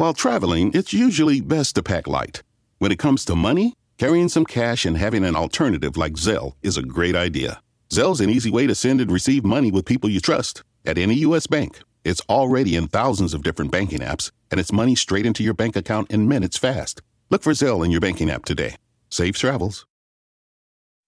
While traveling, it's usually best to pack light. When it comes to money, carrying some cash and having an alternative like Zelle is a great idea. Zelle's an easy way to send and receive money with people you trust. At any U.S. bank, it's already in thousands of different banking apps, and it's money straight into your bank account in minutes fast. Look for Zelle in your banking app today. Safe travels.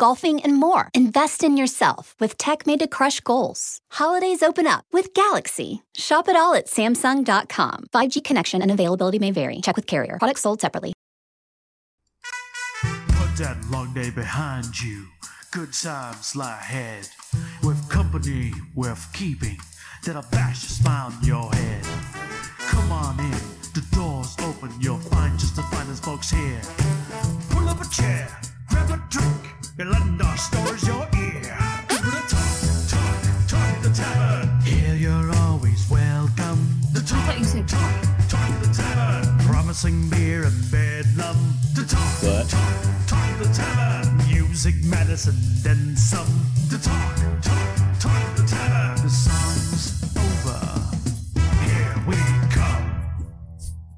golfing, and more. Invest in yourself with tech made to crush goals. Holidays open up with Galaxy. Shop it all at Samsung.com. 5G connection and availability may vary. Check with carrier. Products sold separately. Put that long day behind you. Good times lie ahead. With company worth keeping, that'll bash a smile on your head. Come on in, the door's open, you'll find just the finest folks here. Pull up a chair, grab a drink, and lend our stories your ear. We're talk, talk, talk the tavern. Here you're always welcome. The talk, you said talk, talk the tavern. Promising beer and bedlam. The talk, What? talk, talk the tavern. Music, medicine, then some. The talk, talk, talk the tavern. The song's over. Here we come.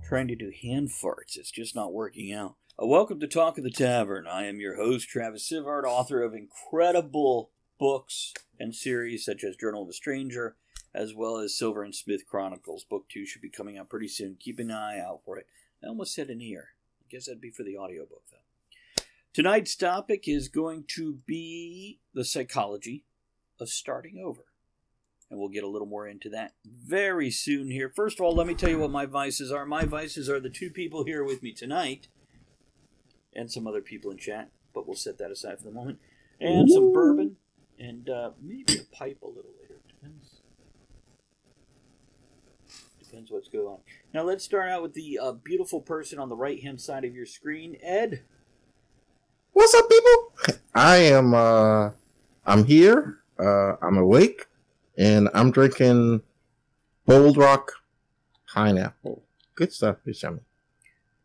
Trying to do hand farts. It's just not working out. Uh, welcome to Talk of the Tavern. I am your host, Travis Sivart, author of incredible books and series such as Journal of a Stranger, as well as Silver and Smith Chronicles. Book two should be coming out pretty soon. Keep an eye out for it. I almost said an ear. I guess that'd be for the audiobook, though. Tonight's topic is going to be the psychology of starting over. And we'll get a little more into that very soon here. First of all, let me tell you what my vices are. My vices are the two people here with me tonight, and some other people in chat, but we'll set that aside for the moment. And some bourbon, and uh, maybe a pipe a little later. Depends. Depends what's going on. Now let's start out with the uh, beautiful person on the right hand side of your screen, Ed. What's up, people? I am uh I'm here. Uh I'm awake and I'm drinking Bold Rock pineapple. Good stuff, it's yummy.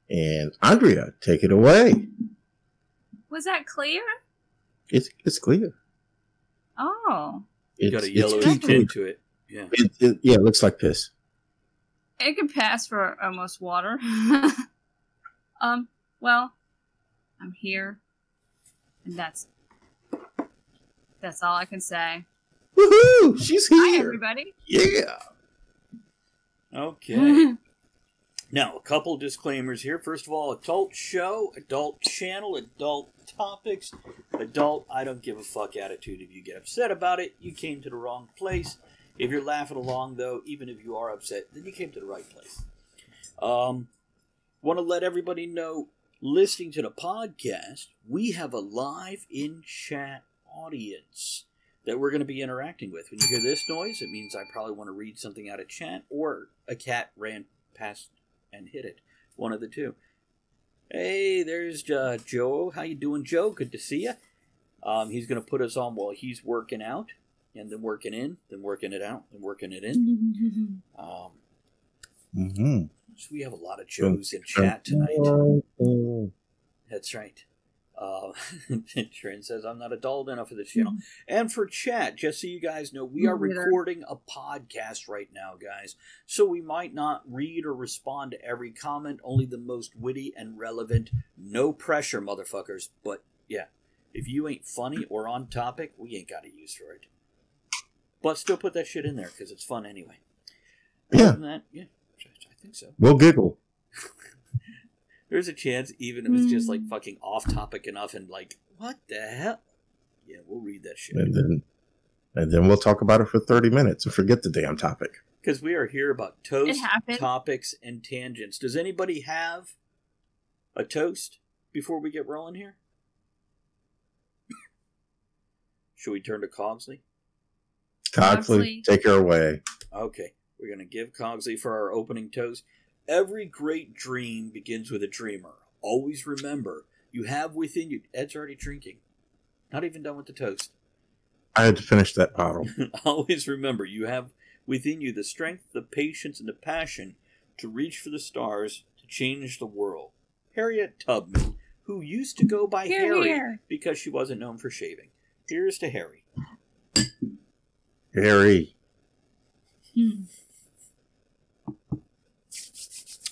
And Andrea, take it away. Was that clear? It's it's clear. Oh. It's, Got a it's yellowish pea green. tint to it. Yeah. It, it, yeah, it looks like piss. It could pass for almost water. um, well, I'm here. And that's that's all I can say. Woohoo! She's Hi here. everybody. Yeah. Okay. Now, a couple disclaimers here. First of all, adult show, adult channel, adult topics, adult I don't give a fuck attitude. If you get upset about it, you came to the wrong place. If you're laughing along, though, even if you are upset, then you came to the right place. Um, want to let everybody know, listening to the podcast, we have a live in chat audience that we're going to be interacting with. When you hear this noise, it means I probably want to read something out of chat, or a cat ran past and hit it. One of the two. Hey, there's uh, Joe. How you doing, Joe? Good to see you. Um, he's going to put us on while he's working out, and then working in, then working it out, then working it in. Um, Mm-hmm. so we have a lot of Joes in chat tonight. That's right. Uh, Trent says, I'm not adult enough for this channel. And for chat, just so you guys know, we are recording a podcast right now, guys. So we might not read or respond to every comment, only the most witty and relevant. No pressure, motherfuckers. But yeah, if you ain't funny or on topic, we ain't got a use for it. But still put that shit in there because it's fun anyway. Yeah, that, yeah, I think so. we'll giggle. There's a chance, even if it's just like Mm. fucking off topic enough and like, what the hell? Yeah, we'll read that shit. And then and then we'll talk about it for 30 minutes and forget the damn topic. Because we are here about toast, topics, and tangents. Does anybody have a toast before we get rolling here? Should we turn to Cogsley? Cogsley, Cogsley. take her away. Okay, we're going to give Cogsley for our opening toast. Every great dream begins with a dreamer. Always remember, you have within you. Ed's already drinking. Not even done with the toast. I had to finish that bottle. Always remember, you have within you the strength, the patience, and the passion to reach for the stars to change the world. Harriet Tubman, who used to go by Here, Harry here. because she wasn't known for shaving. Here's to Harry. Harry. Hmm.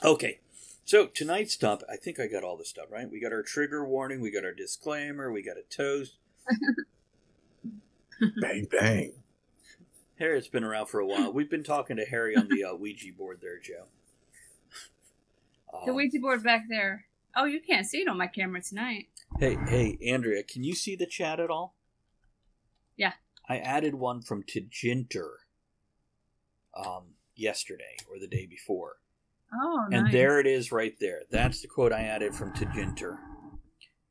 Okay, so tonight's stuff, I think I got all the stuff, right? We got our trigger warning, we got our disclaimer, we got a toast. Bang, bang. Harriet's been around for a while. We've been talking to Harry on the uh, Ouija board there, Joe. The Um, Ouija board back there. Oh, you can't see it on my camera tonight. Hey, hey, Andrea, can you see the chat at all? Yeah. I added one from Tejinter um, yesterday or the day before. Oh, And nice. there it is right there. That's the quote I added from Tejinter.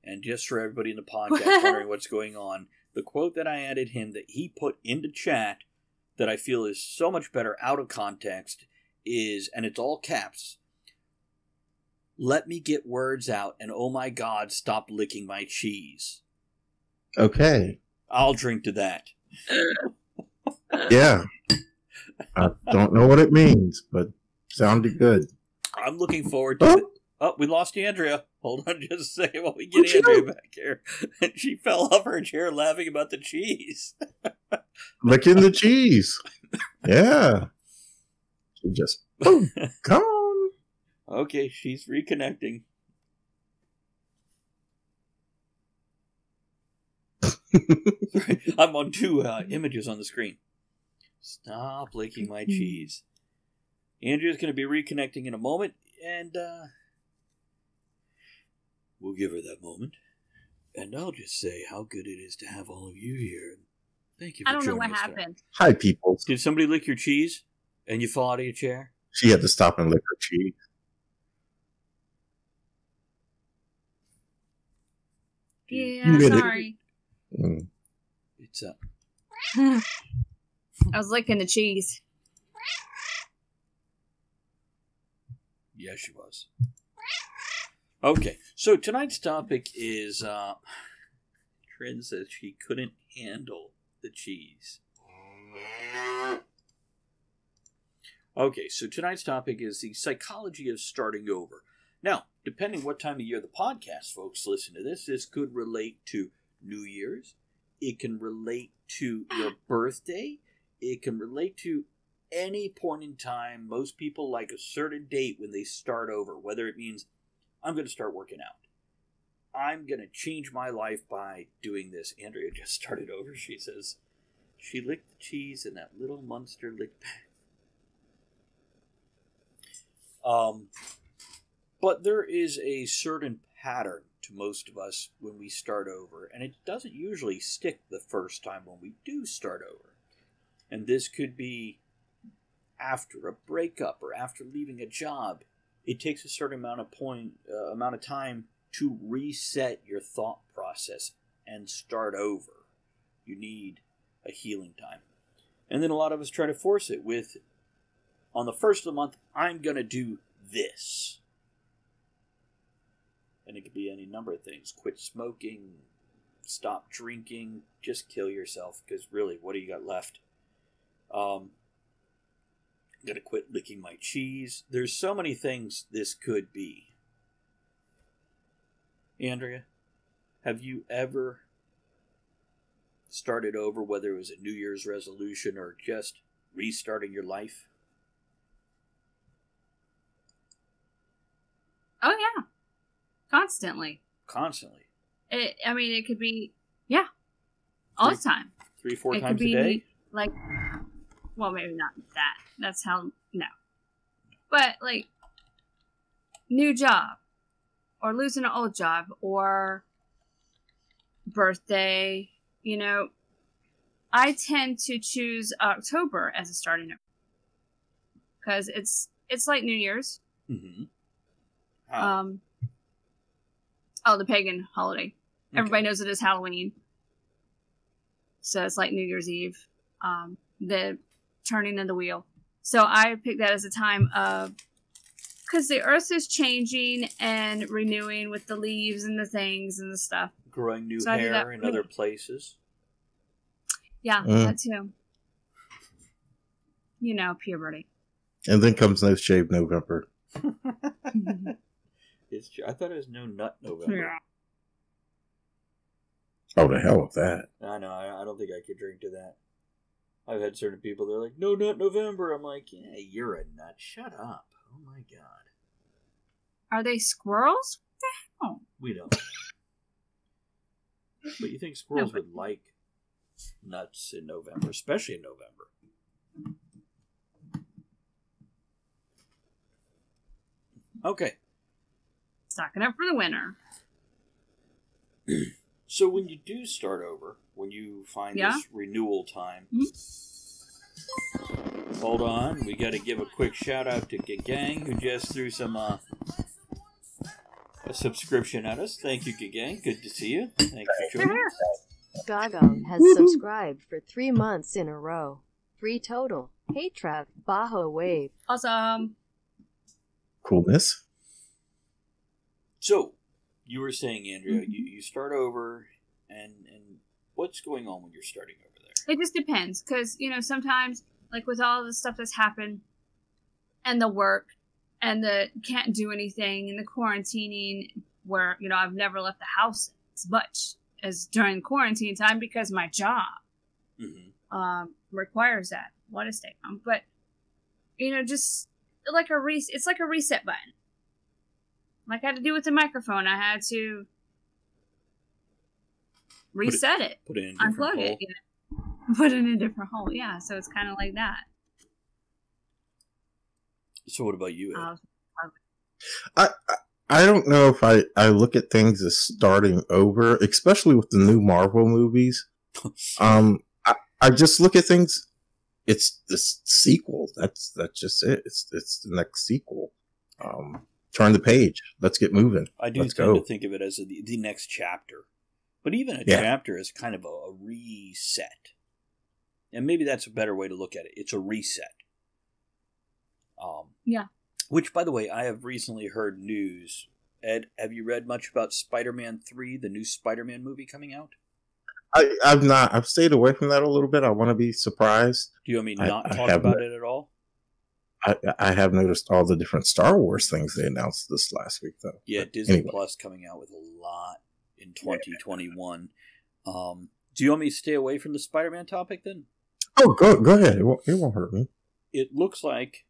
And just for everybody in the podcast wondering what's going on, the quote that I added him that he put into chat that I feel is so much better out of context is, and it's all caps, let me get words out and oh my god, stop licking my cheese. Okay. I'll drink to that. Yeah. I don't know what it means, but sounded good. I'm looking forward to Oh. it. Oh, we lost Andrea. Hold on just a second while we get Andrea back here. And she fell off her chair laughing about the cheese. Licking the cheese. Yeah. She just boom, on. Okay, she's reconnecting. Sorry, I'm on two uh, images on the screen. Stop licking my cheese. Andrea's going to be reconnecting in a moment, and uh, we'll give her that moment. And I'll just say how good it is to have all of you here. Thank you. For I don't know what us there. happened. Hi, people. Did somebody lick your cheese, and you fall out of your chair? She had to stop and lick her cheese. Yeah, You made it. sorry. Mm. It's uh, I was licking the cheese. Yeah, she was. Okay, so tonight's topic is uh Trin says she couldn't handle the cheese. Okay, so tonight's topic is the psychology of starting over. Now, depending what time of year the podcast folks listen to this, this could relate to New Year's. It can relate to your birthday. It can relate to any point in time. Most people like a certain date when they start over, whether it means I'm going to start working out. I'm going to change my life by doing this. Andrea just started over. She says she licked the cheese and that little monster licked back. Um, but there is a certain pattern to most of us when we start over, and it doesn't usually stick the first time when we do start over. And this could be after a breakup or after leaving a job. It takes a certain amount of point uh, amount of time to reset your thought process and start over. You need a healing time. And then a lot of us try to force it with on the first of the month, I'm going to do this. And it could be any number of things quit smoking, stop drinking, just kill yourself, because really, what do you got left? Um, To quit licking my cheese. There's so many things this could be. Andrea, have you ever started over, whether it was a New Year's resolution or just restarting your life? Oh yeah, constantly. Constantly. It. I mean, it could be yeah, all the time. Three, four it times could a day? like, well, maybe not that. That's how no, but like new job, or losing an old job, or birthday. You know, I tend to choose October as a starting because it's it's like New Year's. Mm-hmm. How? Um, oh, the pagan holiday. Okay. Everybody knows it is Halloween. So it's like New Year's Eve, um, the turning of the wheel. So I picked that as a time of, because the earth is changing and renewing with the leaves and the things and the stuff. Growing new so I that hair in other places. Yeah, Mm. that too. you know, puberty. And then comes No Shave November. It's I thought it was no nut November. Yeah. Oh, the hell with that. I know. I, I don't think I could drink to that. I've had certain people. They're like, "No not November." I'm like, "Yeah, you're a nut. Shut up." Oh my god. Are they squirrels? Oh, We don't. but you think squirrels but- would like nuts in November, especially in November? Okay. stocking up for the winter. So when you do start over, when you find Yeah. this renewal time, Mhm. hold on, we got to give a quick shout out to Gang who just threw some uh, a subscription at us. Thank you, Gang. Good to see you. Thanks for joining. Gaga has subscribed for three months in a row. Three total. Hey Trav, Baja Wave. Awesome. Coolness. So you were saying, Andrea, you, you start over, and and what's going on when you're starting over there? It just depends, because you know sometimes, like with all the stuff that's happened, and the work, and the can't do anything, and the quarantining, where you know I've never left the house as much as during quarantine time because my job hmm um, requires that. What a stay home, but you know, just like a re- it's like a reset button. Like I had to do with the microphone, I had to reset it, Put it in a unplug hole. it, you know, put it in a different hole. Yeah, so it's kind of like that. So what about you? Ed? Uh, I, I I don't know if I, I look at things as starting over, especially with the new Marvel movies. Um, I, I just look at things. It's the sequel. That's that's just it. It's it's the next sequel. Um, turn the page. Let's get moving. I do Let's tend go. to think of it as the, the next chapter, but even a Yeah. chapter is kind of a, a reset, and maybe that's a better way to look at it. It's a reset. Um, Yeah. Which, by the way, I have recently heard news. Ed, have you read much about Spider-Man Three, the new Spider-Man movie coming out? I I've not. I've stayed away from that a little bit. I want to be surprised. Do you want me not I talk have about it at all? I I have noticed all the different Star Wars things they announced this last week, though. Yeah, But Disney anyway. Plus coming out with a lot in 2021. Um, do you want me to stay away from the Spider-Man topic then? Oh, go go ahead. It won't, it won't hurt me. it looks like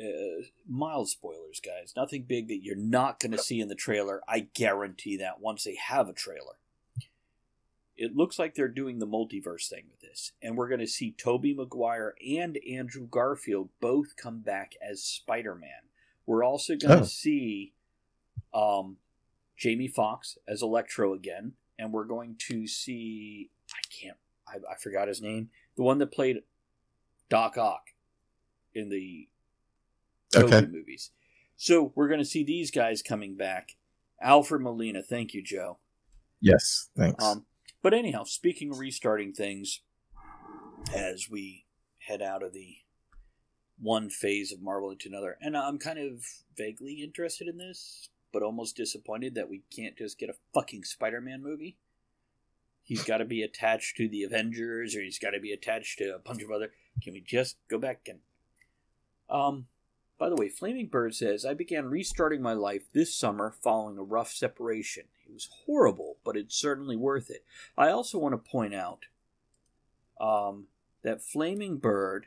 uh, mild spoilers, guys. Nothing big that you're not going to see in the trailer. I guarantee that once they have a trailer. It looks like they're doing the multiverse thing with this, and we're going to see Tobey Maguire and Andrew Garfield both come back as Spider-Man. We're also going to Oh. see um, Jamie Foxx as Electro again, and we're going to see I can't I, I forgot his name, the one that played Doc Ock in the Tobey Okay. movies. So we're going to see these guys coming back. Alfred Molina, thank you, Joe. Yes, thanks. Um, but anyhow, speaking of restarting things, as we head out of the one phase of Marvel into another, and I'm kind of vaguely interested in this, but almost disappointed that we can't just get a fucking Spider-Man movie. He's got to be attached to the Avengers, or he's got to be attached to a bunch of other. Can we just go back and? Um. By the way, Flaming Bird says I began restarting my life this summer following a rough separation. It was horrible, but it's certainly worth it. I also want to point out um, that Flaming Bird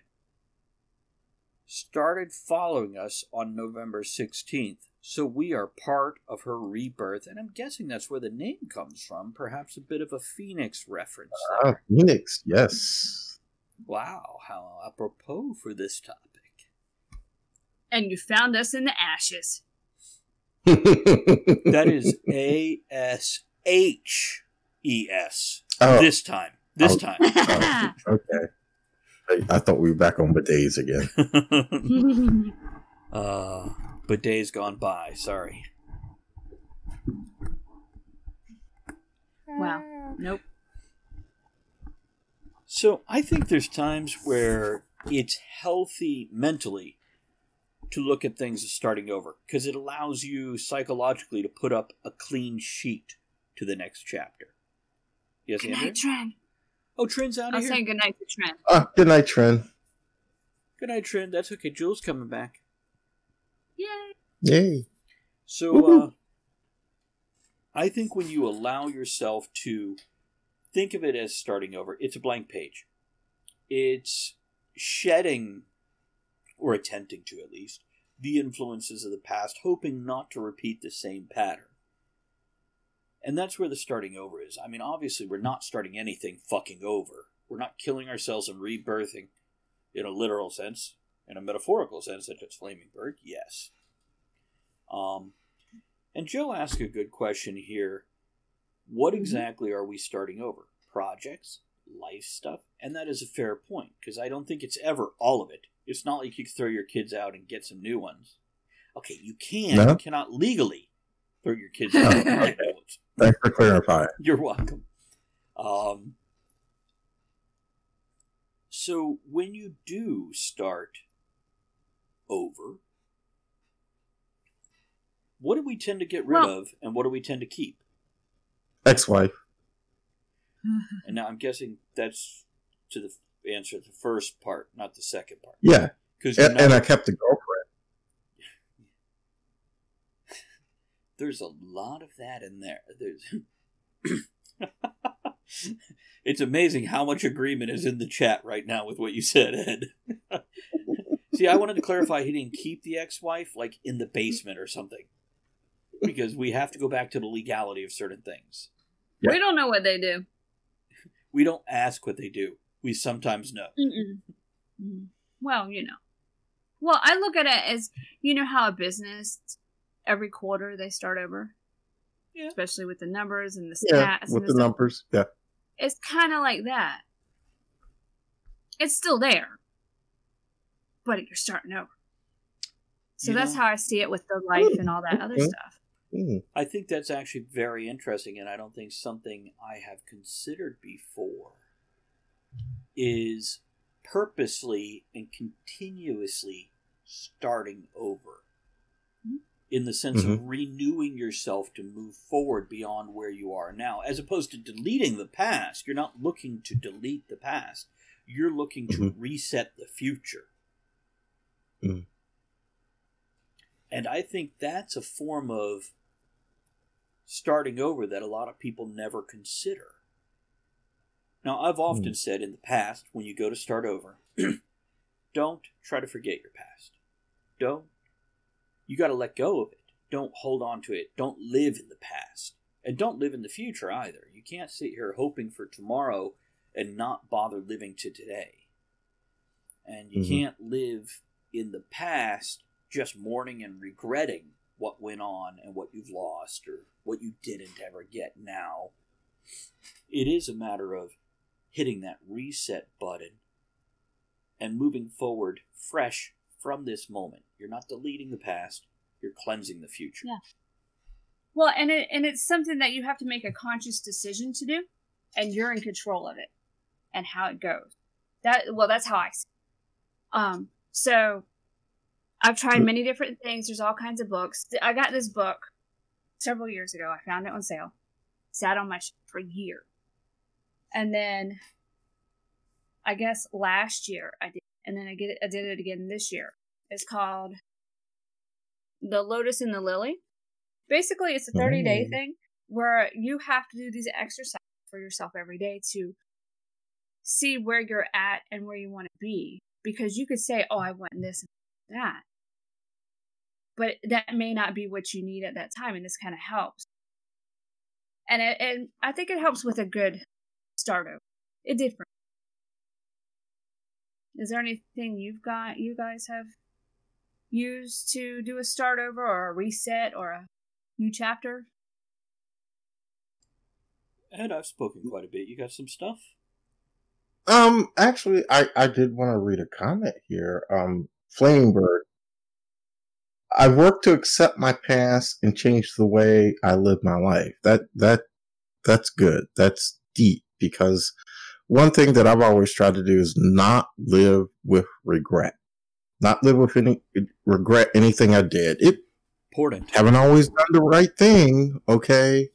started following us on November 16th, so we are part of her rebirth, and I'm guessing that's where the name comes from. Perhaps a bit of a phoenix reference Ah, there. Phoenix, yes. Wow, how apropos for this topic. and you found us in the ashes. That is A S H E S. Oh. This time. This Oh. time. okay. I, I thought we were back on bidets again. uh, but days gone by. Sorry. wow. Nope. So I think there's times where it's healthy mentally to look at things as starting over because it allows you psychologically to put up a clean sheet to the next chapter. Yes, Good Andrew? night, Trent. Oh, Trent's out I of was here. saying good night to Trent. ah, good night, Trent. Good night, Trin. That's okay. Jules coming back. Yay! Yay. So, Woohoo. uh, I think when you allow yourself to think of it as starting over, it's a blank page. It's shedding, or attempting to at least, the influences of the past, hoping not to repeat the same pattern. And that's where the starting over is. I mean, obviously, we're not starting anything fucking over. We're not killing ourselves and rebirthing in a literal sense. In a metaphorical sense, such as Flaming Bird, yes. Um, and Joe asked a good question here. What exactly are we starting over? Projects, life stuff? And that is a fair point, because I don't think it's ever all of it. It's not like you can throw your kids out and get some new ones. Okay, you can, No. you cannot legally throw your kids out and get. Thanks for clarifying. You're welcome. Um, so when you do start over, what do we tend to get rid Well- of, and what do we tend to keep? Ex-wife. And now I'm guessing that's to the f- answer the first part, not the second part. Yeah. Because And, and I kept a girlfriend. there's a lot of that in there. There's. it's amazing how much agreement is in the chat right now with what you said, Ed. See, I wanted to clarify he didn't keep the ex-wife like in the basement or something, because we have to go back to the legality of certain things. Yeah. We don't know what they do. We don't ask what they do. We sometimes know. Mm-mm. Mm. Well, you know. Well, I look at it as you know how a business every quarter they start over, Yeah. especially with the numbers and the stats. Yeah, stats. with and the stuff. numbers. Yeah. It's kind of like that. It's still there, but you're starting over. So You that's know- how I see it with the life and all that other Okay. stuff. Mm. I think that's actually very interesting, and I don't think something I have considered before is purposely and continuously starting over. In the sense of renewing yourself to move forward beyond where you are now, as opposed to deleting the past. You're not looking to delete the past, you're looking to reset the future. Mhm. And I think that's a form of starting over that a lot of people never consider. Now, I've often said in the past, when you go to start over, don't try to forget your past. Don't. You got to let go of it. Don't hold on to it. Don't live in the past. And don't live in the future either. You can't sit here hoping for tomorrow and not bother living to today. And you Mhm. can't live in the past just mourning and regretting what went on and what you've lost or what you didn't ever get now. It is a matter of hitting that reset button and moving forward fresh from this moment. You're not deleting the past, you're cleansing the future. Yeah. Well, and it and it's something that you have to make a conscious decision to do, and you're in control of it and how it goes. That well, that's how I see. It. Um, so I've tried many different things. There's all kinds of books. I got this book several years ago. I found it on sale. Sat on my shelf for years, and then I guess last year I did, and then I get it. I did it again this year. It's called The Lotus and the Lily basically it's a 30 day Mm. thing where you have to do these exercises for yourself every day to see where you're at and where you want to be because you could say oh i want this and that but that may not be what you need at that time and this kind of helps and it, and i think it helps with a good start over it did for me is there anything you've got you guys have used to do a start over or a reset or a new chapter And I've spoken quite a bit. You got some stuff? Um, actually, I, I did want to read a comment here. Um, Flaming Bird. I work to accept my past and change the way I live my life. That, that, that's good. That's deep because one thing that I've always tried to do is not live with regret. Not live with any regret anything I did. It Important. haven't always done the right thing, okay?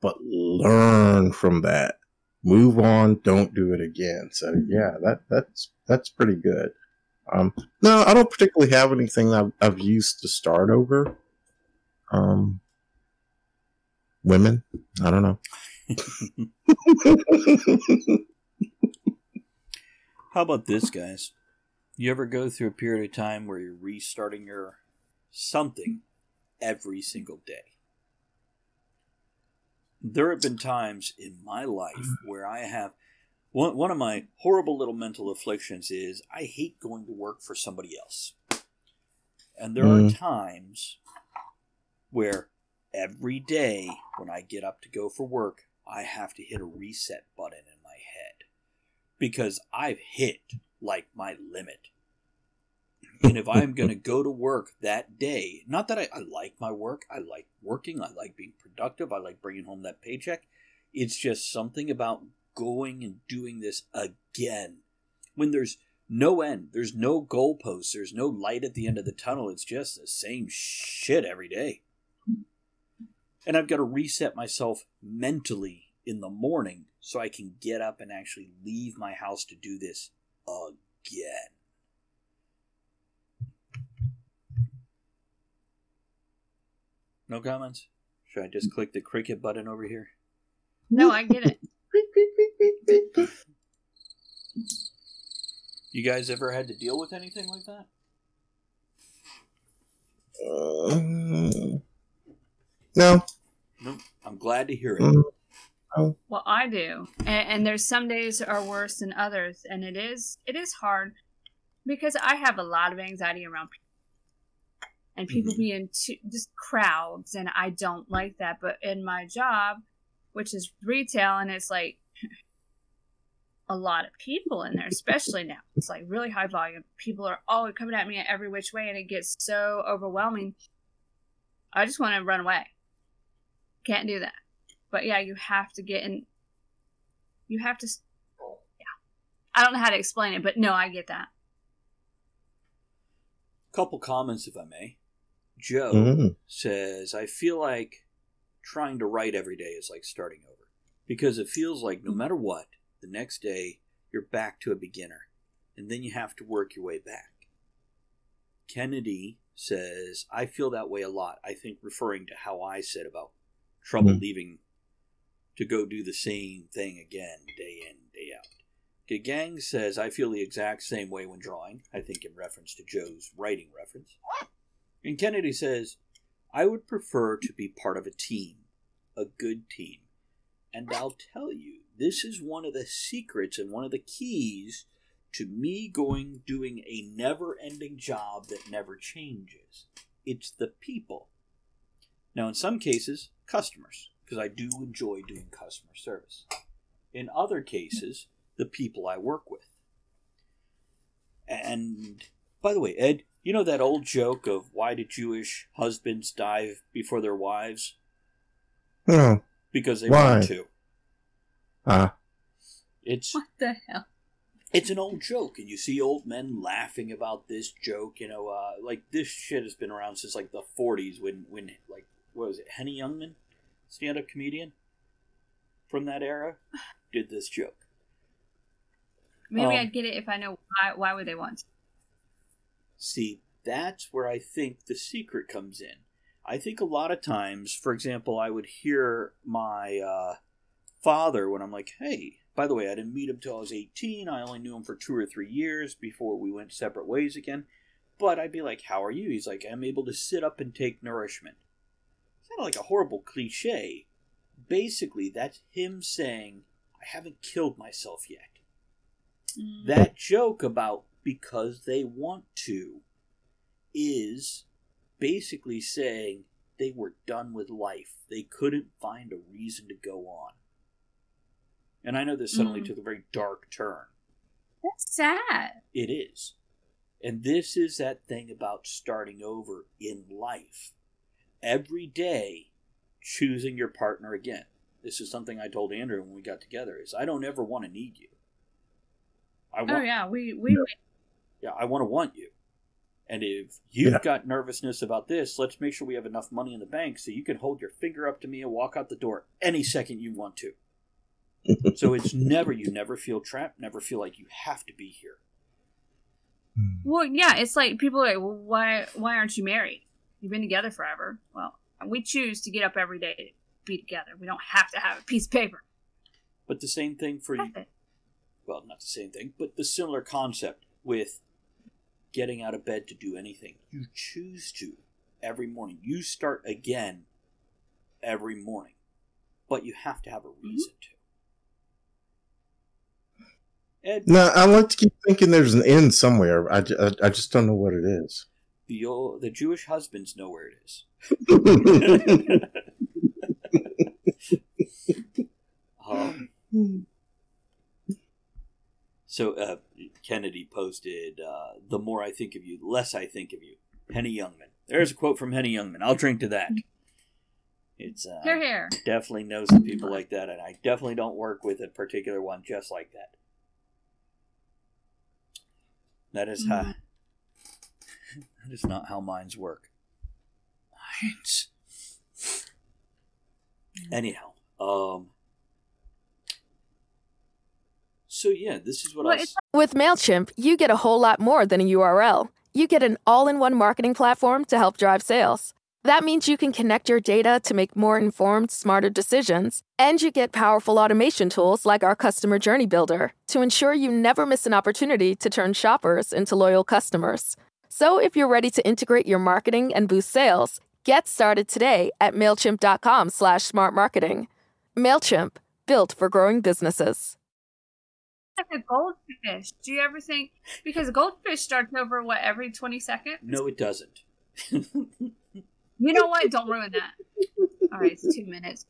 But learn from that. Move on, don't do it again. So yeah, that that's that's pretty good. Um, no, I don't particularly have anything that I've, I've used to start over. Um, women, I don't know. How about this, guys? You ever go through a period of time where you're restarting your something every single day? There have been times in my life where I have one, one of my horrible little mental afflictions is I hate going to work for somebody else. And there are Mm. times where every day when I get up to go for work, I have to hit a reset button in my head because I've hit like my limit. And if I'm going to go to work that day, not that I, I like my work, I like working, I like being productive, I like bringing home that paycheck. It's just something about going and doing this again when there's no end, there's no goalposts, there's no light at the end of the tunnel. It's just the same shit every day. And I've got to reset myself mentally in the morning so I can get up and actually leave my house to do this again. No comments? Should I just click the cricket button over here? No, I get it. You guys ever had to deal with anything like that? Uh, no. No. I'm glad to hear it. Mm. Well, I do, and, and there's some days are worse than others, and it is it is hard because I have a lot of anxiety around people, and people Mhm. being too, just crowds, and I don't like that. But in my job, which is retail, and it's like a lot of people in there, especially now. It's like really high volume. People are all coming at me every which way, and it gets so overwhelming. I just want to run away. Can't do that. But yeah, you have to get in. You have to. Yeah. I don't know how to explain it, but no, I get that. Couple comments, if I may. Joe Mm. says, I feel like trying to write every day is like starting over. Because it feels like no matter what, the next day you're back to a beginner. And then you have to work your way back. Kennedy says, I feel that way a lot. I think referring to how I said about trouble Mhm. leaving to go do the same thing again, day in, day out. Gang says, I feel the exact same way when drawing, I think in reference to Joe's writing reference. And Kennedy says, I would prefer to be part of a team, a good team. And I'll tell you, this is one of the secrets and one of the keys to me going doing a never ending job that never changes. It's the people. Now, in some cases, customers, because I do enjoy doing customer service. In other cases, the people I work with. And by the way, Ed, you know that old joke of why do Jewish husbands dive before their wives? No. Because they Why? want to. Ah. It's What the hell? it's an old joke, and you see old men laughing about this joke. You know, uh, like this shit has been around since like the '40s when when like what was it, Henny Youngman, stand-up comedian from that era, did this joke. Maybe Um, I'd get it if I know why. Why would they want to? See, that's where I think the secret comes in. I think a lot of times, for example, I would hear my uh, father when I'm like, hey, by the way, I didn't meet him till I was 18. I only knew him for two or three years before we went separate ways again. But I'd be like, how are you? He's like, I'm able to sit up and take nourishment. Kind of like a horrible cliche. Basically, that's him saying, I haven't killed myself yet Mm. that joke about because they want to is basically saying they were done with life. They couldn't find a reason to go on. And I know this suddenly Mm. took a very dark turn. That's sad. It is. And this is that thing about starting over in life. Every day, choosing your partner again. This is something I told Andrew when we got together is I don't ever want to need you. I oh, want Oh yeah, we we yeah, I want to want you. And if you've Yeah. got nervousness about this, let's make sure we have enough money in the bank so you can hold your finger up to me and walk out the door any second you want to. so it's never, you never feel trapped, never feel like you have to be here. Hmm. Well, yeah, it's like people are like, well, why why aren't you married? You've been together forever. Well, we choose to get up every day to be together. We don't have to have a piece of paper. But the same thing for you. well, not the same thing, but the similar concept with getting out of bed to do anything. You choose to every morning. You start again every morning, but you have to have a mm-hmm. reason to. Ed, No, I like to keep thinking there's an end somewhere. I, I, I just don't know what it is. The old, the Jewish husbands know where it is. Um, so uh, Kennedy posted, uh, "The more I think of you, the less I think of you." Henny Youngman. There's a quote from Henny Youngman. I'll drink to that. It's uh, Hear, hear. definitely know some people like that, and I definitely don't work with a particular one just like that. That is how. That is not how minds work. Minds. Anyhow, um. So yeah, this is what Well, I. it's With MailChimp, you get a whole lot more than a URL. You get an all in one marketing platform to help drive sales. That means you can connect your data to make more informed, smarter decisions. And you get powerful automation tools like our Customer Journey Builder to ensure you never miss an opportunity to turn shoppers into loyal customers. So if you're ready to integrate your marketing and boost sales, get started today at MailChimp.com slash smart marketing. MailChimp, built for growing businesses. like a goldfish. Do you ever think because a goldfish starts over what every twenty seconds? no, it doesn't. You know what? Don't ruin that. All right, it's two minutes.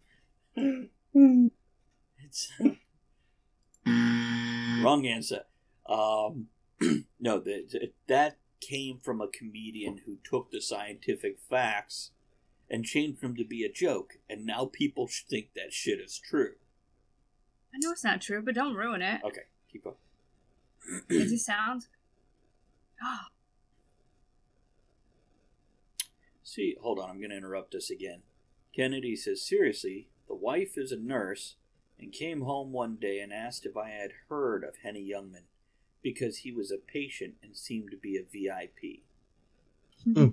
It's wrong answer. Um, no, that that came from a comedian who took the scientific facts and changed them to be a joke, and now people think that shit is true. I know it's not true, but don't ruin it. Okay, keep going. It sound? Oh, See, hold on, I'm going to interrupt us again. Kennedy says, seriously, the wife is a nurse and came home one day and asked if I had heard of Henny Youngman because he was a patient and seemed to be a VIP. Hmm.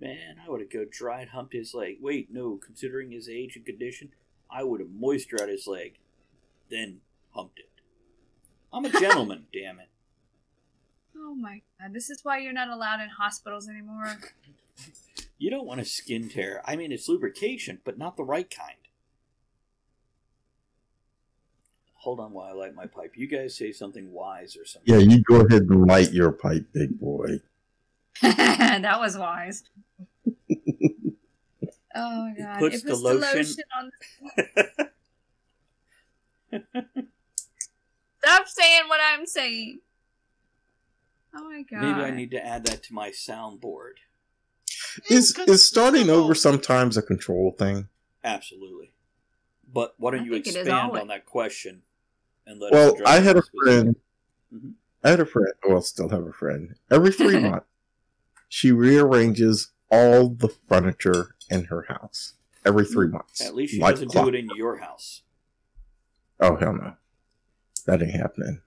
Man, I would have go dry and humped his leg. Wait, no, considering his age and condition, I would have moisturized his leg, then humped it. I'm a gentleman, damn it. oh my god! This is why you're not allowed in hospitals anymore. You don't want a skin tear. I mean, it's lubrication, but not the right kind. Hold on while I light my pipe. You guys say something wise or something. Yeah, you go ahead and light your pipe, big boy. that was wise. Oh my god! puts it the puts lotion- on. The- Stop saying what I'm saying. Oh my god! Maybe I need to add that to my soundboard. Is is starting over sometimes a control thing? Absolutely. But why don't I you think it is expand on that question and let Well, I had a friend. Mhm. I had a friend. Well, still have a friend. Every three months, she rearranges all the furniture in her house. Every three months. At least she Like doesn't do it in your house. Oh hell no, that ain't happening.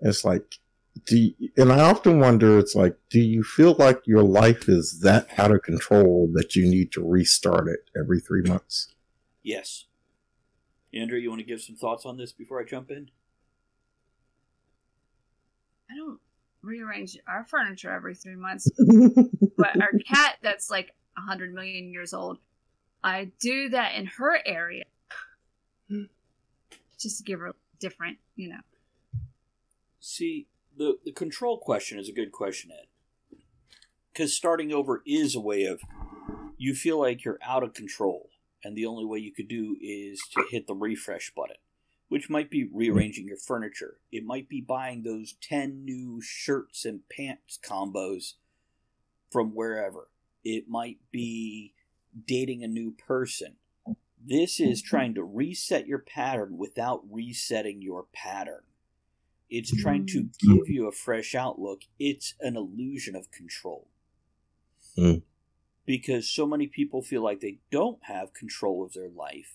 It's like, do you, and I often wonder, it's like, do you feel like your life is that out of control that you need to restart it every three months? Yes. Andrew, you want to give some thoughts on this before I jump in? I don't rearrange our furniture every three months, but our cat that's like a hundred million years old, I do that in her area, just to give her different, you know. See, the the control question is a good question, Ed. Because starting over is a way of you feel like you're out of control, and the only way you could do is to hit the refresh button, which might be rearranging your furniture. It might be buying those ten new shirts and pants combos from wherever. It might be dating a new person. This is trying to reset your pattern without resetting your pattern. It's trying to give you a fresh outlook. It's an illusion of control. Mm. Because so many people feel like they don't have control of their life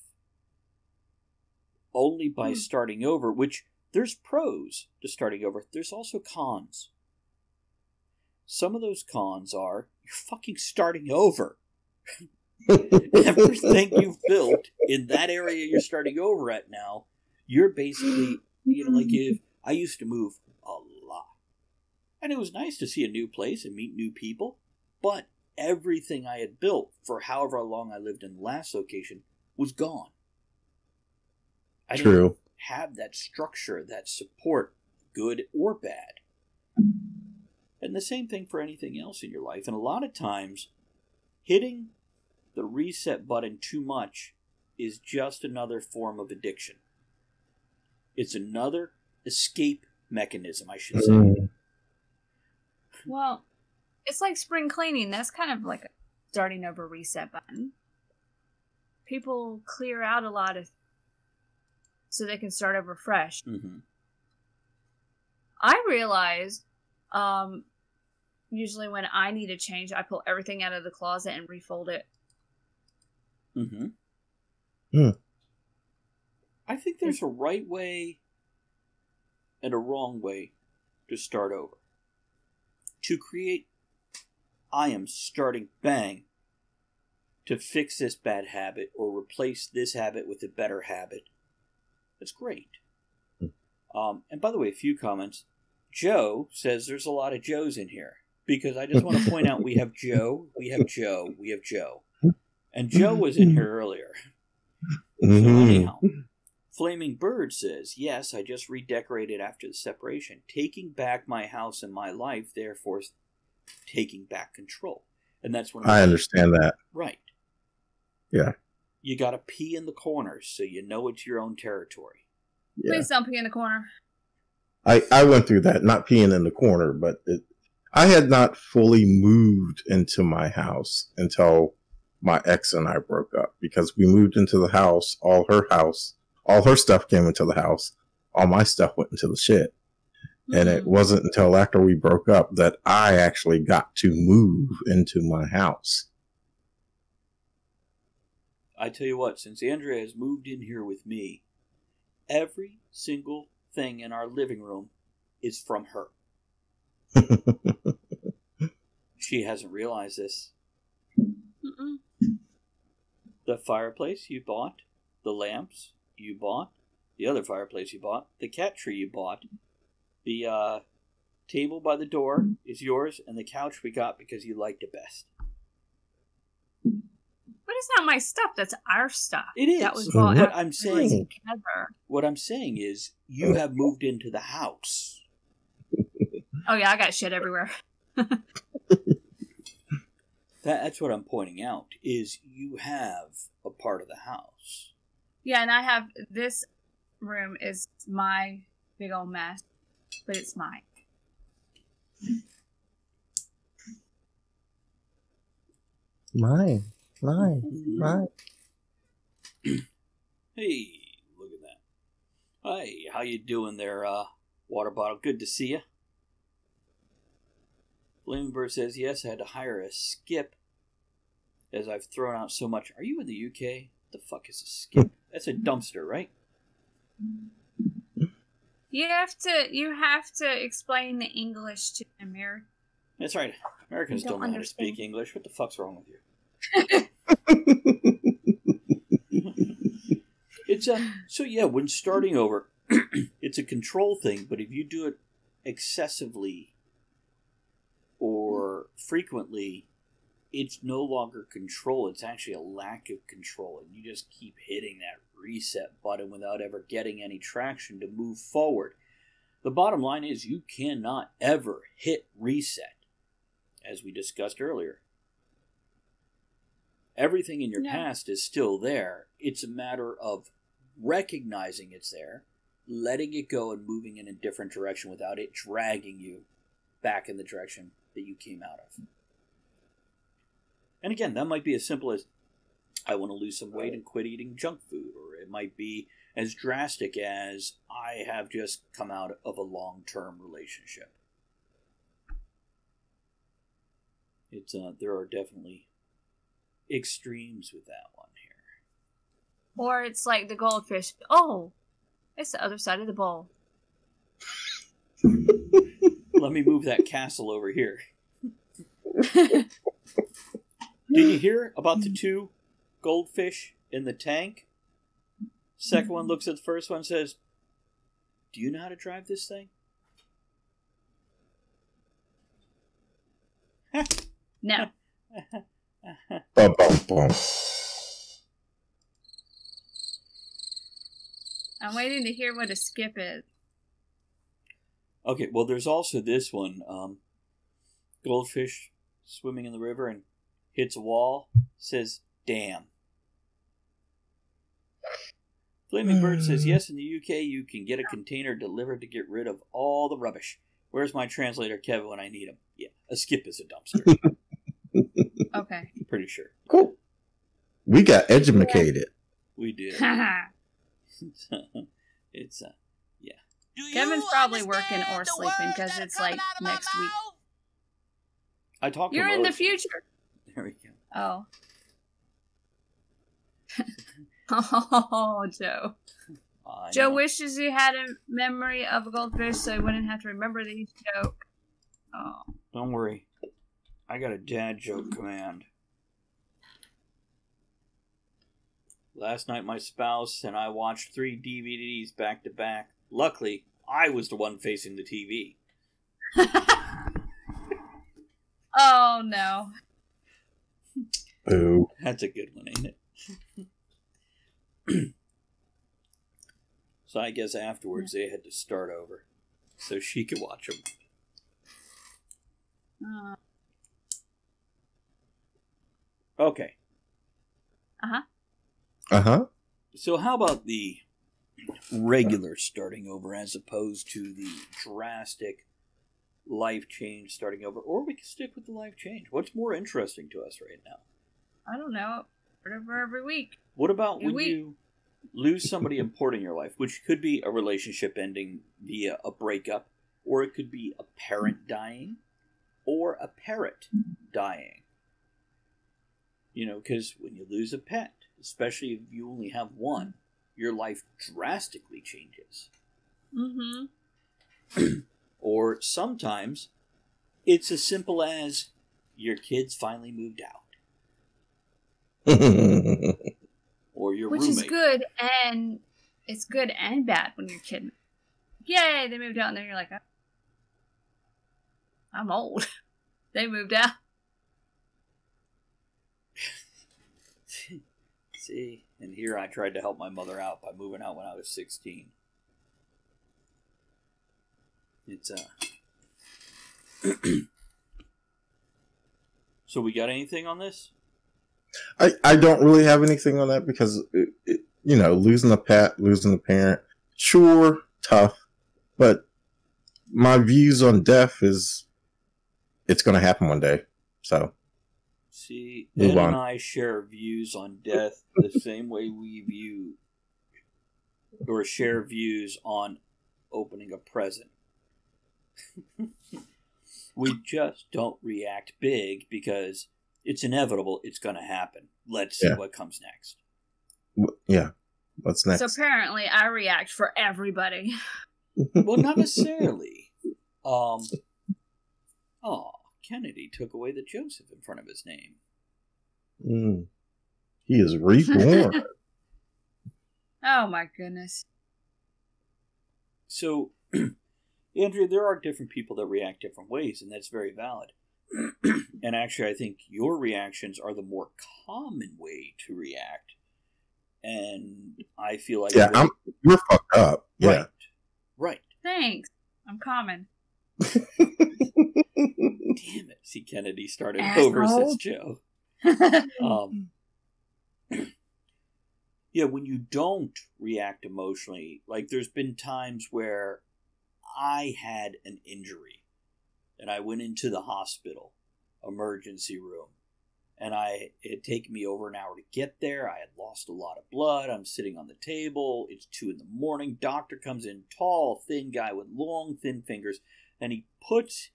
only by Hmm. starting over, which there's pros to starting over. There's also cons. some of those cons are you're fucking starting over. Everything you've built in that area you're starting over at now, you're basically, you know, like if I used to move a lot. And it was nice to see a new place and meet new people, but everything I had built for however long I lived in the last location was gone. I didn't True. have that structure, that support, good or bad. And the same thing for anything else in your life. And a lot of times, hitting the reset button too much is just another form of addiction. It's another escape mechanism, I should say. Mm. Well, it's like spring cleaning. That's kind of like a starting over reset button. People clear out a lot of so they can start over fresh. hmm I realized um usually when I need a change, I pull everything out of the closet and refold it. hmm Hmm. I think there's a right way and a wrong way to start over. To create, I am starting bang to fix this bad habit or replace this habit with a better habit. That's great. Um, and by the way, a few comments. Joe says there's a lot of Joes in here because I just want to point out we have Joe, we have Joe, we have Joe. And Joe was in here earlier. So Mhm. anyhow, Flaming Bird says, Yes, I just redecorated after the separation. Taking back my house and my life, therefore taking back control. And that's when I understand that. Right. Yeah. You got to pee in the corners so you know it's your own territory. Yeah. Please don't pee in the corner. I, I went through that, not peeing in the corner, but it, I had not fully moved into my house until my ex and I broke up because we moved into the house, all her house, all her stuff came into the house, all my stuff went into the shit. And it Mhm. wasn't until after we broke up that I actually got to move into my house. I tell you what, since Andrea has moved in here with me, every single thing in our living room is from her. She hasn't realized this. Mm-mm. The fireplace you bought, the lamps you bought, the other fireplace you bought, the cat tree you bought, the uh, table by the door is yours, and the couch we got because you liked it best. But it's not my stuff. That's our stuff. It is. That was bought But after I'm saying- together. What I'm saying is, you have moved into the house. Oh yeah, I got shit everywhere. That, that's what I'm pointing out. Is you have a part of the house. Yeah, and I have this room is my big old mess, but it's mine. mine, mine, mine. Hey, look at that. Hey, how you doing there, uh, water bottle? Good to see you. Flaming Bird says, yes, I had to hire a skip as I've thrown out so much. Are you in the UK? What the fuck is a skip? That's a dumpster, right? You have to you have to explain the English to America. That's right. Americans don't, don't know how to speak. English. What the fuck's wrong with you? It's a so yeah. When starting over, it's a control thing. But if you do it excessively or frequently, it's no longer control. It's actually a lack of control, and you just keep hitting that reset button without ever getting any traction to move forward. The bottom line is you cannot ever hit reset, as we discussed earlier. Everything in your No. past is still there. It's a matter of recognizing it's there, letting it go, and moving in a different direction without it dragging you back in the direction that you came out of. And again, that might be as simple as I want to lose some weight and quit eating junk food, or it might be as drastic as I have just come out of a long term relationship. It's uh, there are definitely extremes with that one here. Or it's like the goldfish. Oh, it's the other side of the bowl. Let me move that castle over here. Did you hear about the two goldfish in the tank? Second one looks at the first one and says, Do you know how to drive this thing? no. Bum, bum, bum. I'm waiting to hear what a skip is. Okay, well, there's also this one um, goldfish swimming in the river and hits a wall, says, Damn. Flaming Bird says, Yes, in the UK, you can get a container delivered to get rid of all the rubbish. Where's my translator, Kevin, when I need him? Yeah, a skip is a dumpster. Okay. Pretty sure. Cool. We got educated. We did. it's, uh, yeah. Kevin's probably working or sleeping because it's like next week. I talked You're him in the future. There we go. Oh. oh, Joe. I Joe know. wishes he had a memory of a goldfish so he wouldn't have to remember these joke. Oh. Don't worry. I got a dad joke command. Last night, my spouse and I watched three DVDs back to back. Luckily, I was the one facing the TV. Oh no. Boo. That's a good one, ain't it? so I guess afterwards they had to start over so she could watch them. Uh Okay, Uh huh. Uh huh. so how about the regular starting over as opposed to the drastic life change starting over? Or we can stick with the life change. What's more interesting to us right now? I don't know. Whatever every week. What about when we- you lose somebody important in your life, which could be a relationship ending via a breakup, or it could be a parent dying, or a parrot dying? You know, because when you lose a pet, especially if you only have one, your life drastically changes. Mm-hmm. Or sometimes it's as simple as your kids finally moved out, or your Which roommate. is good and it's good and bad when you're kidding. Yay, they moved out and then you're like, "Oh, I'm old. they moved out. See, and here I tried to help my mother out by moving out when I was 16. It's, uh. so, we got anything on this? I, I don't really have anything on that because, it, it, you know, losing a pet, losing a parent, sure, tough, but my views on death is it's going to happen one day. So, See, Move Ed on. and I share views on death the same way we view or share views on opening a present. we just don't react big because it's inevitable, it's going to happen. Let's see Yeah. what comes next. w- yeah. What's next? So apparently I react for everybody. Well, not necessarily. Um, oh, Kennedy took away the Joseph in front of his name. Mm. He is reborn. Oh my goodness. So, Andrea, there are different people that react different ways, and that's very valid. and actually, I think your reactions are the more common way to react. And I feel like yeah, I'm, you're fucked up. Yeah. right, right. Thanks. I'm common. Damn it! See, Kennedy started over, says Joe. Um, yeah, when you don't react emotionally, like there's been times where I had an injury and I went into the hospital emergency room and I it taken me over an hour to get there. I had lost a lot of blood. I'm sitting on the table. It's two in the morning. Doctor comes in, tall, thin guy with long, thin fingers, and he puts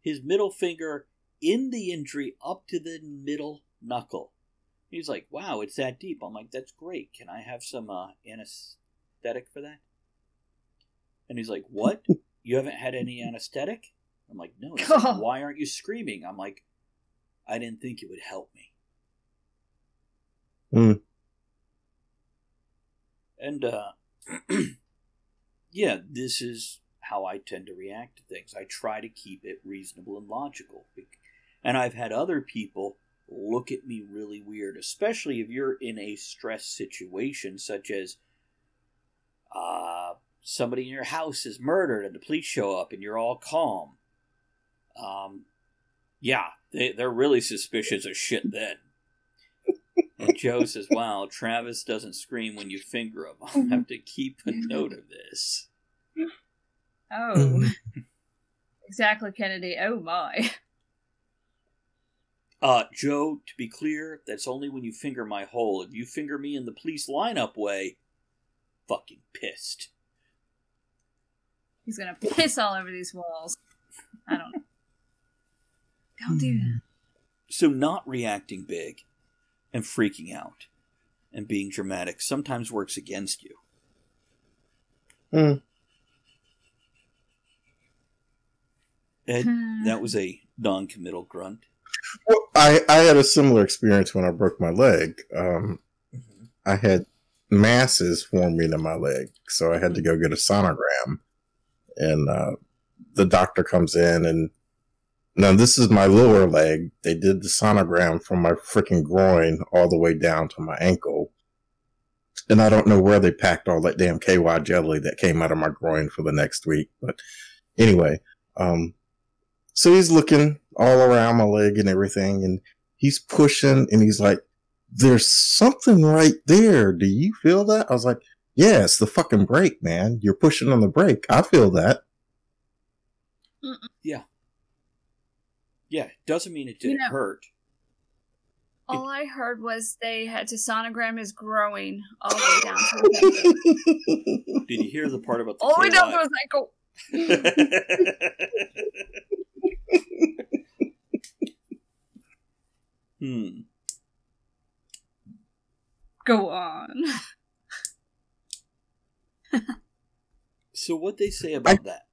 his middle finger in the injury up to the middle knuckle. He's like, "Wow, it's that deep." I'm like, "That's great. Can I have some uh, anesthetic for that?" And he's like, "What? You haven't had any anesthetic?" I'm like, "No." Like, Why aren't you screaming? I'm like, I didn't think it would help me. Hmm. And, uh, yeah, this is how I tend to react to things. I try to keep it reasonable and logical. And I've had other people look at me really weird, especially if you're in a stress situation, such as uh, somebody in your house is murdered and the police show up and you're all calm. Um, yeah, they, they're really suspicious of shit then. And Joe says, Wow, Travis doesn't scream when you finger him. I'll have to keep a note of this. Oh. exactly, Kennedy. Oh my. Uh, Joe, to be clear, that's only when you finger my hole. If you finger me in the police lineup way, fucking pissed. He's gonna piss all over these walls. I don't know. Don't do that. So, not reacting big and freaking out and being dramatic sometimes works against you. Hmm. Ed, Hmm. that was a non committal grunt. Well, I, I had a similar experience when I broke my leg. Um, I had masses forming in my leg, so I had to go get a sonogram. And uh, the doctor comes in, and now this is my lower leg. They did the sonogram from my freaking groin all the way down to my ankle. And I don't know where they packed all that damn KY jelly that came out of my groin for the next week. But anyway, um, so he's looking all around my leg and everything, and he's pushing, and he's like, "There's something right there. Do you feel that?" I was like, "Yeah, it's the fucking brake, man. You're pushing on the brake. I feel that." Yeah, doesn't mean it didn't know- hurt. All I heard was they had to sonogram his growing all the way down to ankle. Did you hear the part about the All the way down to his ankle. hmm. Go on. So what they say about that?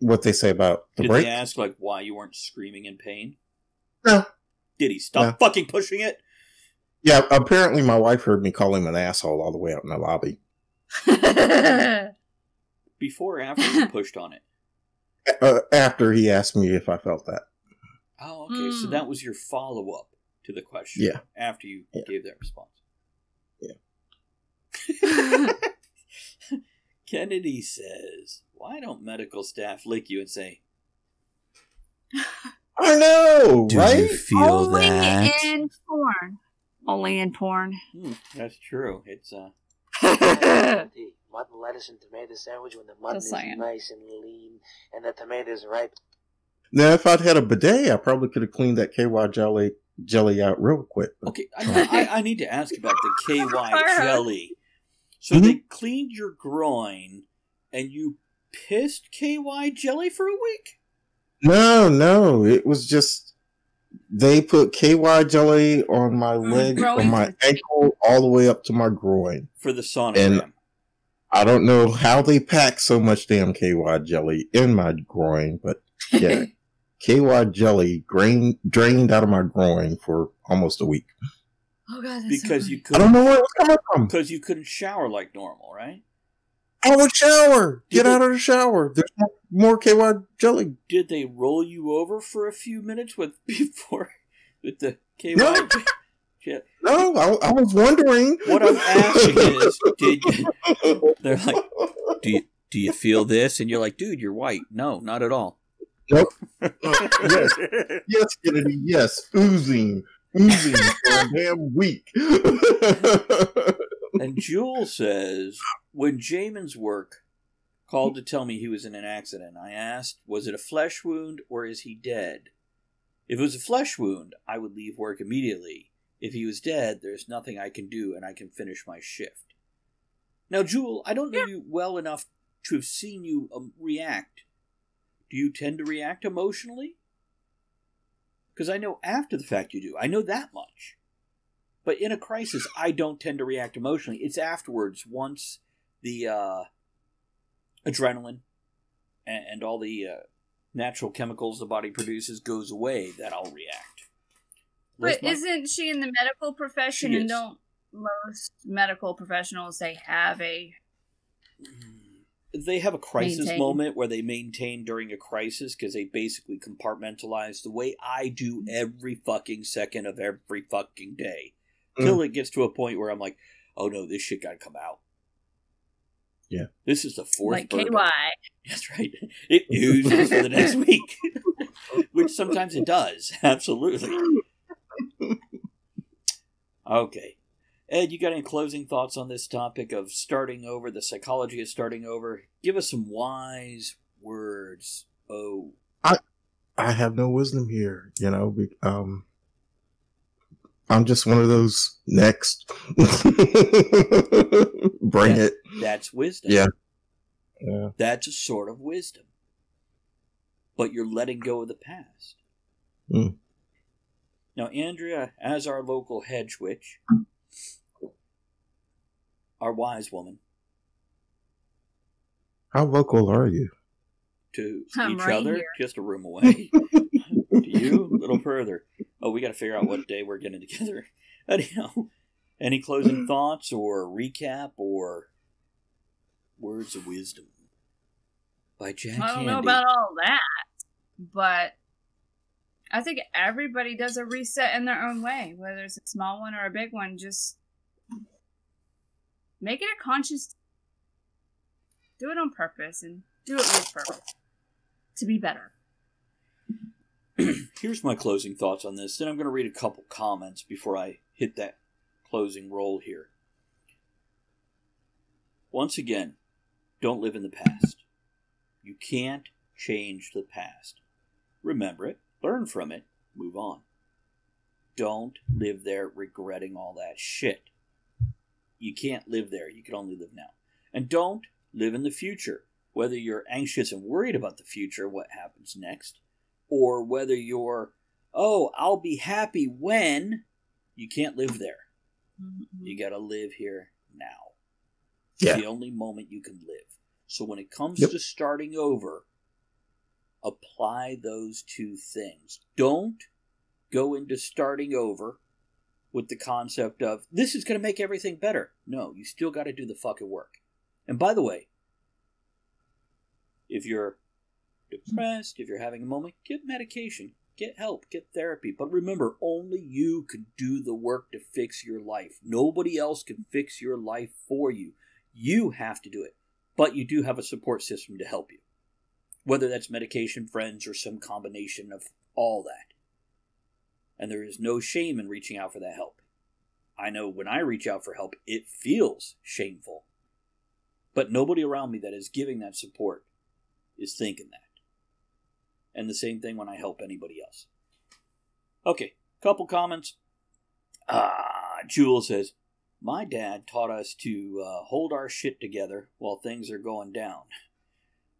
What they say about the Did brake? they ask like why you weren't screaming in pain? No. Did he stop No. fucking pushing it? Yeah, apparently my wife heard me call him an asshole all the way out in the lobby. Before or after you pushed on it? Uh, after he asked me if I felt that. Oh, okay. So Hmm. that was your follow up to the question. Yeah. After you Yeah. gave that response. Yeah. Kennedy says, "Why don't medical staff lick you and say, I know, Do right? you feel Only in porn. Only in porn. Hmm, that's true. It's uh, The mutton, lettuce, and tomato sandwich when the mutton Just is saying. nice and lean and the tomatoes ripe. Now, if I'd had a bidet, I probably could have cleaned that KY jelly jelly out real quick. but- okay. I, I, I need to ask about the KY jelly. So Mhm. they cleaned your groin, and you pissed KY jelly for a week. No, no, it was just they put KY jelly on my mm, leg growing from my ankle all the way up to my groin. For the sonogram. I don't know how they pack so much damn KY jelly in my groin, but yeah, KY jelly drained drained out of my groin for almost a week. Oh god, that's because so you I don't couldn't know where it was coming from. because you couldn't shower like normal, right? I would shower. Did Get they- out of the shower. There's more, KY jelly. Did they roll you over for a few minutes with before with the KY? No. No, I, I was wondering. What I'm asking is, did you, they're like, do you do you feel this? And you're like, dude, you're white. No, not at all. Nope. yes, yes, Kennedy. Yes, oozing, oozing for a damn week. And Jewel says, when Jamin's work called to tell me he was in an accident, I asked, was it a flesh wound or is he dead? If it was a flesh wound, I would leave work immediately. If he was dead, there's nothing I can do and I can finish my shift. Now, Jewel, I don't know you well enough to have seen you um, react. Do you tend to react emotionally? Because I know after the fact you do. I know that much. But in a crisis, I don't tend to react emotionally. It's afterwards, once the uh, adrenaline and, and all the uh, natural chemicals the body produces goes away, that I'll react. But Liz, isn't she in the medical profession? She and is. don't most medical professionals they have a they have a crisis Maintain. moment where they maintain during a crisis because they basically compartmentalize the way I do every fucking second of every fucking day. Till it gets to a point where I'm like, oh no, this shit gotta come out. Yeah. This is the fourth like bourbon. KY? That's right. It oozes for the next week. Which sometimes it does. Absolutely. Okay. Ed, you got any closing thoughts on this topic of starting over, the psychology of starting over? Give us some wise words. Oh, I I have no wisdom here, you know. Be, um, I'm just one of those next. Bring Yeah. it. that's wisdom. Yeah. Yeah. That's a sort of wisdom. But you're letting go of the past. Mm. Now, Andrea, as our local hedge witch, our wise woman, How local are you? to I'm each right other, here. just a room away. to you, a little further. Oh, we got to figure out what day we're getting together. Anyhow, any closing thoughts or recap or words of wisdom by Jack I don't Handey? know about all that, but I think everybody does a reset in their own way, whether it's a small one or a big one. Just make it a conscious. Do it on purpose and do it with purpose to be better. Here's my closing thoughts on this. Then I'm going to read a couple comments before I hit that closing role here. Once again, don't live in the past. You can't change the past. Remember it, learn from it, move on. Don't live there regretting all that shit. You can't live there. You can only live now. And don't live in the future. Whether you're anxious and worried about the future, what happens next, or whether you're, oh, I'll be happy when, you can't live there. Mm-hmm. You got to live here now. Yeah. It's the only moment you can live. So when it comes Yep. to starting over, apply those two things. Don't go into starting over with the concept of this is going to make everything better. No, you still got to do the fucking work. And by the way, if you're depressed, if you're having a moment, get medication, get help, get therapy. But remember, only you can do the work to fix your life. Nobody else can fix your life for you. You have to do it. But you do have a support system to help you. Whether that's medication, friends, or some combination of all that. And there is no shame in reaching out for that help. I know when I reach out for help, it feels shameful. But nobody around me that is giving that support is thinking that. And the same thing when I help anybody else. Okay, couple comments. Ah, Jewel says, My dad taught us to uh, hold our shit together while things are going down.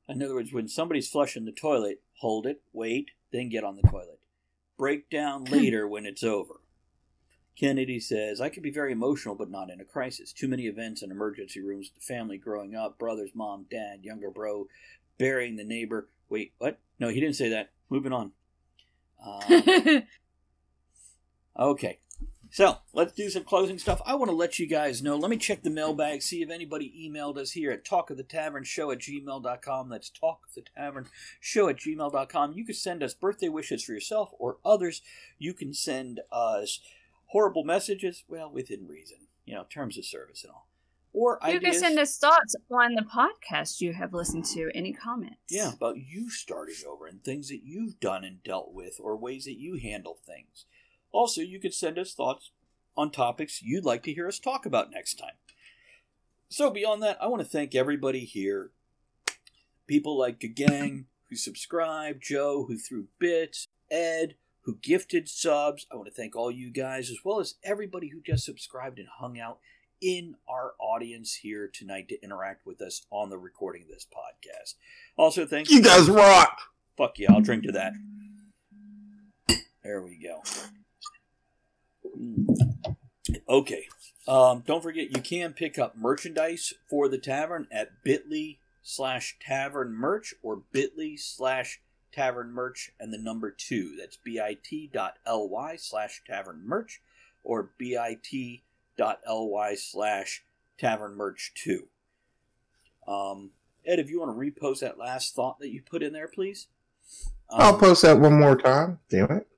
In other words, when somebody's flushing the toilet, hold it, wait, then get on the toilet. Break down later when it's over. Kennedy says, I can be very emotional, but not in a crisis. Too many events and emergency rooms with the family growing up brothers, mom, dad, younger bro, burying the neighbor. Wait, what? No, he didn't say that. Moving on. Um, okay. So, let's do some closing stuff. I want to let you guys know. Let me check the mailbag, see if anybody emailed us here at talkofthetavern.show at gmail.com. That's talkofthetavern.show at gmail.com. You can send us birthday wishes for yourself or others. You can send us horrible messages, well, within reason, you know, terms of service and all. Or you ideas. can send us thoughts on the podcast you have listened to. Any comments? Yeah, about you starting over and things that you've done and dealt with, or ways that you handle things. Also, you could send us thoughts on topics you'd like to hear us talk about next time. So, beyond that, I want to thank everybody here. People like Gang, who subscribed, Joe, who threw bits, Ed, who gifted subs. I want to thank all you guys, as well as everybody who just subscribed and hung out in our audience here tonight to interact with us on the recording of this podcast. Also, thanks. You guys rock. Fuck yeah, I'll drink to that. There we go. Mm. Okay. Um, don't forget, you can pick up merchandise for the tavern at bit.ly slash tavern merch or bit.ly slash tavern merch and the number two. That's bit.ly slash tavern merch or bit.ly slash tavern merch two. Um, Ed, if you want to repost that last thought that you put in there, please. I'll Um, post that one more time. Damn it.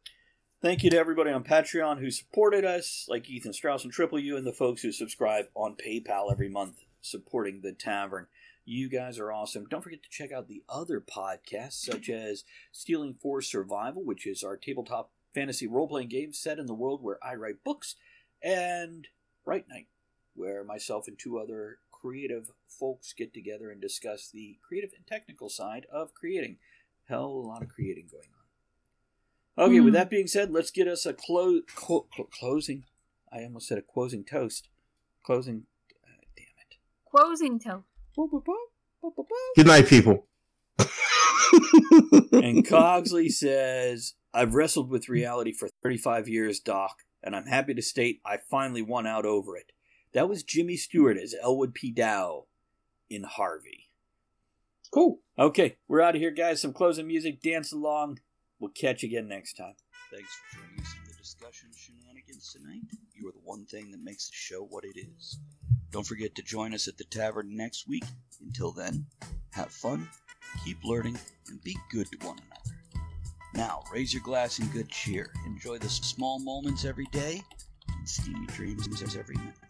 Thank you to everybody on Patreon who supported us, like Ethan Strauss and Triple U, and the folks who subscribe on PayPal every month supporting the tavern. You guys are awesome. Don't forget to check out the other podcasts, such as Stealing for Survival, which is our tabletop fantasy role playing game set in the world where I write books, and Right Night, where myself and two other creative folks get together and discuss the creative and technical side of creating. Hell, a lot of creating going on. Okay, with Hmm. that being said, let's get us a clo- clo- clo- closing. I almost said a closing toast. Closing. Uh, damn it. Closing toe. Good night, people. And Cogsley says, I've wrestled with reality for 35 years, Doc, and I'm happy to state I finally won out over it. That was Jimmy Stewart as Elwood P. Dowd in Harvey. cool. Okay, we're out of here, guys. Some closing music. Dance along. We'll catch you again next time. Thanks for joining us in the discussion shenanigans tonight. You are the one thing that makes the show what it is. Don't forget to join us at the tavern next week. Until then, have fun, keep learning, and be good to one another. Now, raise your glass in good cheer. Enjoy the small moments every day and steamy dreams every night.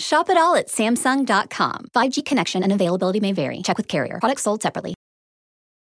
Shop it all at Samsung.com. 5G connection and availability may vary. Check with carrier. Products sold separately.